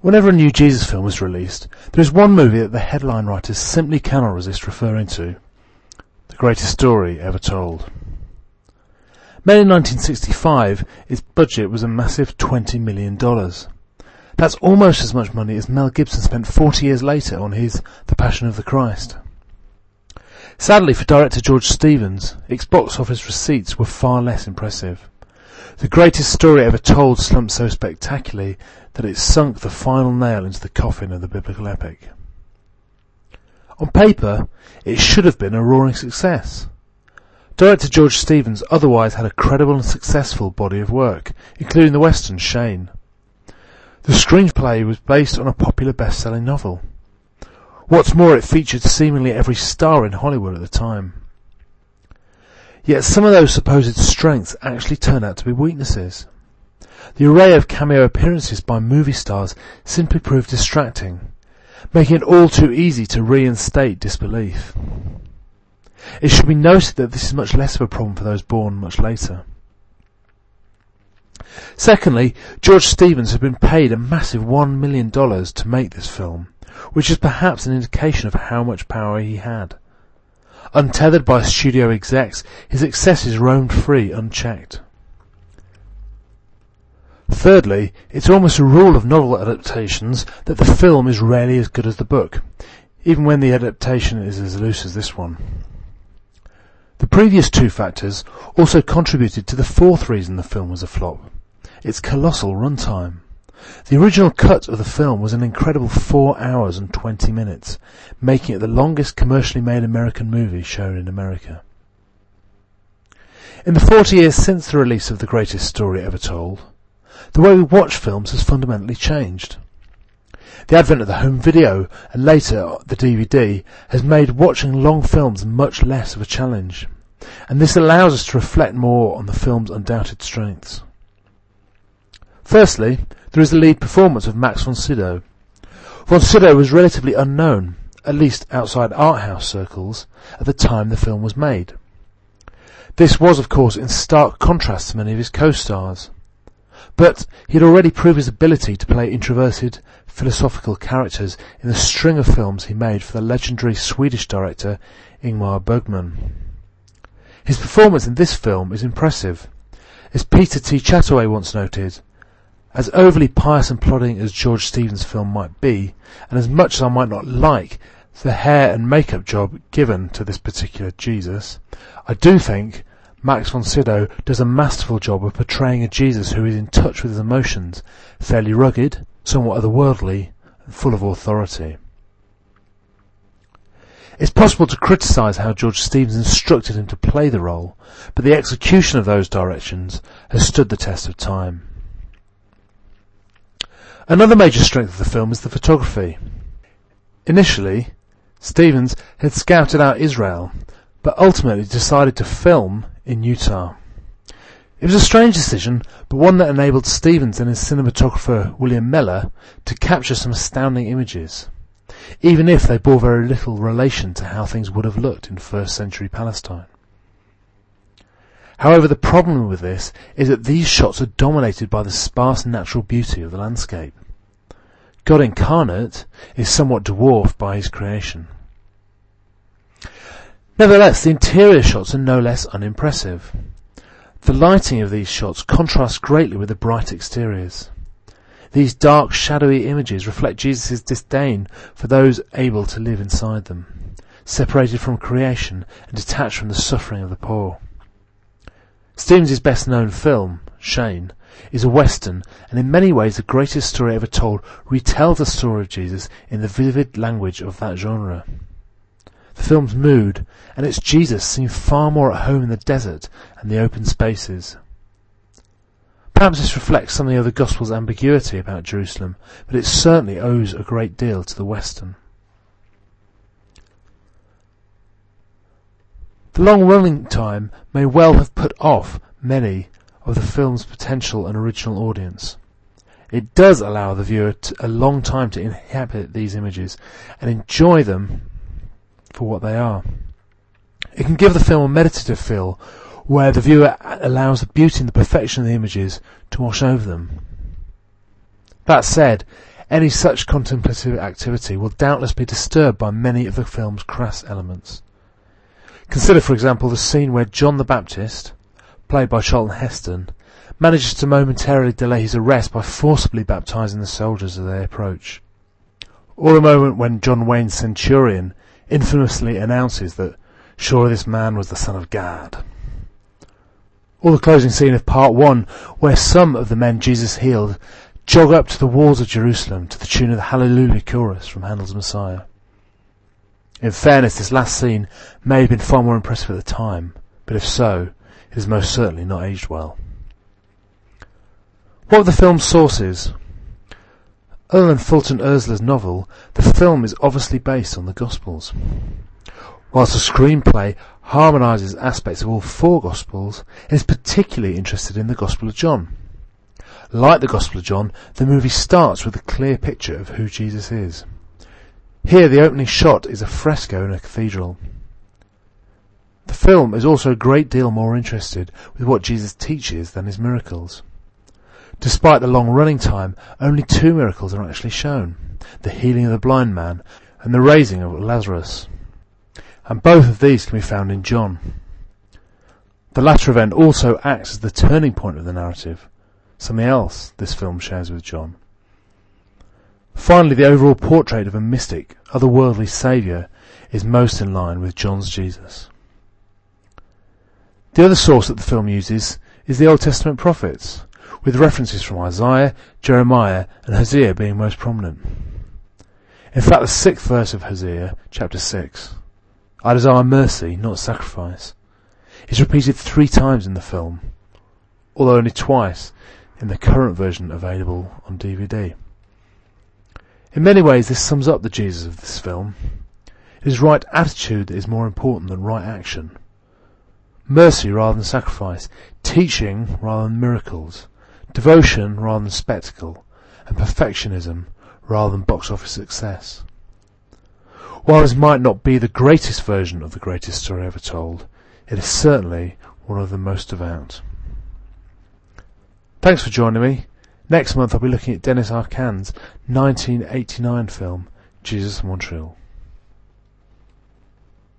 Whenever a new Jesus film is released, there is one movie that the headline writers simply cannot resist referring to. The greatest story ever told. Made in 1965, its budget was a massive $20 million. That's almost as much money as Mel Gibson spent 40 years later on his The Passion of the Christ. Sadly for director George Stevens, its box office receipts were far less impressive. The greatest story ever told slumped so spectacularly that it sunk the final nail into the coffin of the biblical epic. On paper, it should have been a roaring success. Director George Stevens otherwise had a credible and successful body of work, including the western Shane. The screenplay was based on a popular best-selling novel. What's more, it featured seemingly every star in Hollywood at the time. Yet some of those supposed strengths actually turn out to be weaknesses. The array of cameo appearances by movie stars simply proved distracting, making it all too easy to reinstate disbelief. It should be noted that this is much less of a problem for those born much later. Secondly, George Stevens had been paid a massive $1 million to make this film, which is perhaps an indication of how much power he had. Untethered by studio execs, his excesses roamed free unchecked. Thirdly, it's almost a rule of novel adaptations that the film is rarely as good as the book, even when the adaptation is as loose as this one. The previous two factors also contributed to the fourth reason the film was a flop its colossal runtime. The original cut of the film was an incredible four hours and twenty minutes, making it the longest commercially made American movie shown in America. In the forty years since the release of The Greatest Story Ever Told, the way we watch films has fundamentally changed. The advent of the home video and later the DVD has made watching long films much less of a challenge, and this allows us to reflect more on the film's undoubted strengths. Firstly, there is the lead performance of Max von Sydow. Von Sydow was relatively unknown, at least outside art house circles, at the time the film was made. This was, of course, in stark contrast to many of his co-stars. But he had already proved his ability to play introverted, philosophical characters in the string of films he made for the legendary Swedish director Ingmar Bergman. His performance in this film is impressive. As Peter T. Chattaway once noted, as overly pious and plodding as George Stevens' film might be, and as much as I might not like the hair and makeup job given to this particular Jesus, I do think Max von Sydow does a masterful job of portraying a Jesus who is in touch with his emotions, fairly rugged, somewhat otherworldly, and full of authority. It's possible to criticise how George Stevens instructed him to play the role, but the execution of those directions has stood the test of time. Another major strength of the film is the photography. Initially, Stevens had scouted out Israel, but ultimately decided to film in Utah. It was a strange decision, but one that enabled Stevens and his cinematographer William Mellor to capture some astounding images, even if they bore very little relation to how things would have looked in first century Palestine. However, the problem with this is that these shots are dominated by the sparse natural beauty of the landscape. God incarnate is somewhat dwarfed by his creation. Nevertheless, the interior shots are no less unimpressive. The lighting of these shots contrasts greatly with the bright exteriors. These dark, shadowy images reflect Jesus' disdain for those able to live inside them, separated from creation and detached from the suffering of the poor. Stevens' best known film, Shane, is a western and in many ways the greatest story ever told retells the story of Jesus in the vivid language of that genre. The film's mood and its Jesus seem far more at home in the desert and the open spaces. Perhaps this reflects something of the Gospel's ambiguity about Jerusalem, but it certainly owes a great deal to the Western. The long running time may well have put off many of the film's potential and original audience. It does allow the viewer a long time to inhabit these images and enjoy them for what they are. It can give the film a meditative feel where the viewer allows the beauty and the perfection of the images to wash over them. That said, Any such contemplative activity will doubtless be disturbed by many of the film's crass elements. Consider, for example, the scene where John the Baptist, played by Charlton Heston, manages to momentarily delay his arrest by forcibly baptizing the soldiers as they approach. Or the moment when John Wayne's centurion infamously announces that surely this man was the Son of God. Or the closing scene of part one, where some of the men Jesus healed jog up to the walls of Jerusalem to the tune of the Hallelujah chorus from Handel's Messiah. In fairness, this last scene may have been far more impressive at the time, but if so, it has most certainly not aged well. What are the film's sources? Other than Fulton Oursler's novel, the film is obviously based on the Gospels. Whilst the screenplay harmonises aspects of all four Gospels, it is particularly interested in the Gospel of John. Like the Gospel of John, the movie starts with a clear picture of who Jesus is. Here the opening shot is a fresco in a cathedral. The film is also a great deal more interested with what Jesus teaches than his miracles. Despite the long running time, only two miracles are actually shown. The healing of the blind man and the raising of Lazarus and both of these can be found in John. The latter event also acts as the turning point of the narrative, something else this film shares with John. Finally, the overall portrait of a mystic, otherworldly saviour is most in line with John's Jesus. The other source that the film uses is the Old Testament prophets, with references from Isaiah, Jeremiah, and Hosea being most prominent. In fact, the sixth verse of Hosea, chapter 6, I desire mercy, not sacrifice, is repeated three times in the film, although only twice in the current version available on DVD. In many ways, this sums up the Jesus of this film. It is right attitude that is more important than right action. Mercy rather than sacrifice, teaching rather than miracles, devotion rather than spectacle, and perfectionism rather than box office success. While this might not be the greatest version of the greatest story ever told, it is certainly one of the most devout. Thanks for joining me. Next month I'll be looking at Denys Arcand's 1989 film, Jesus Montreal.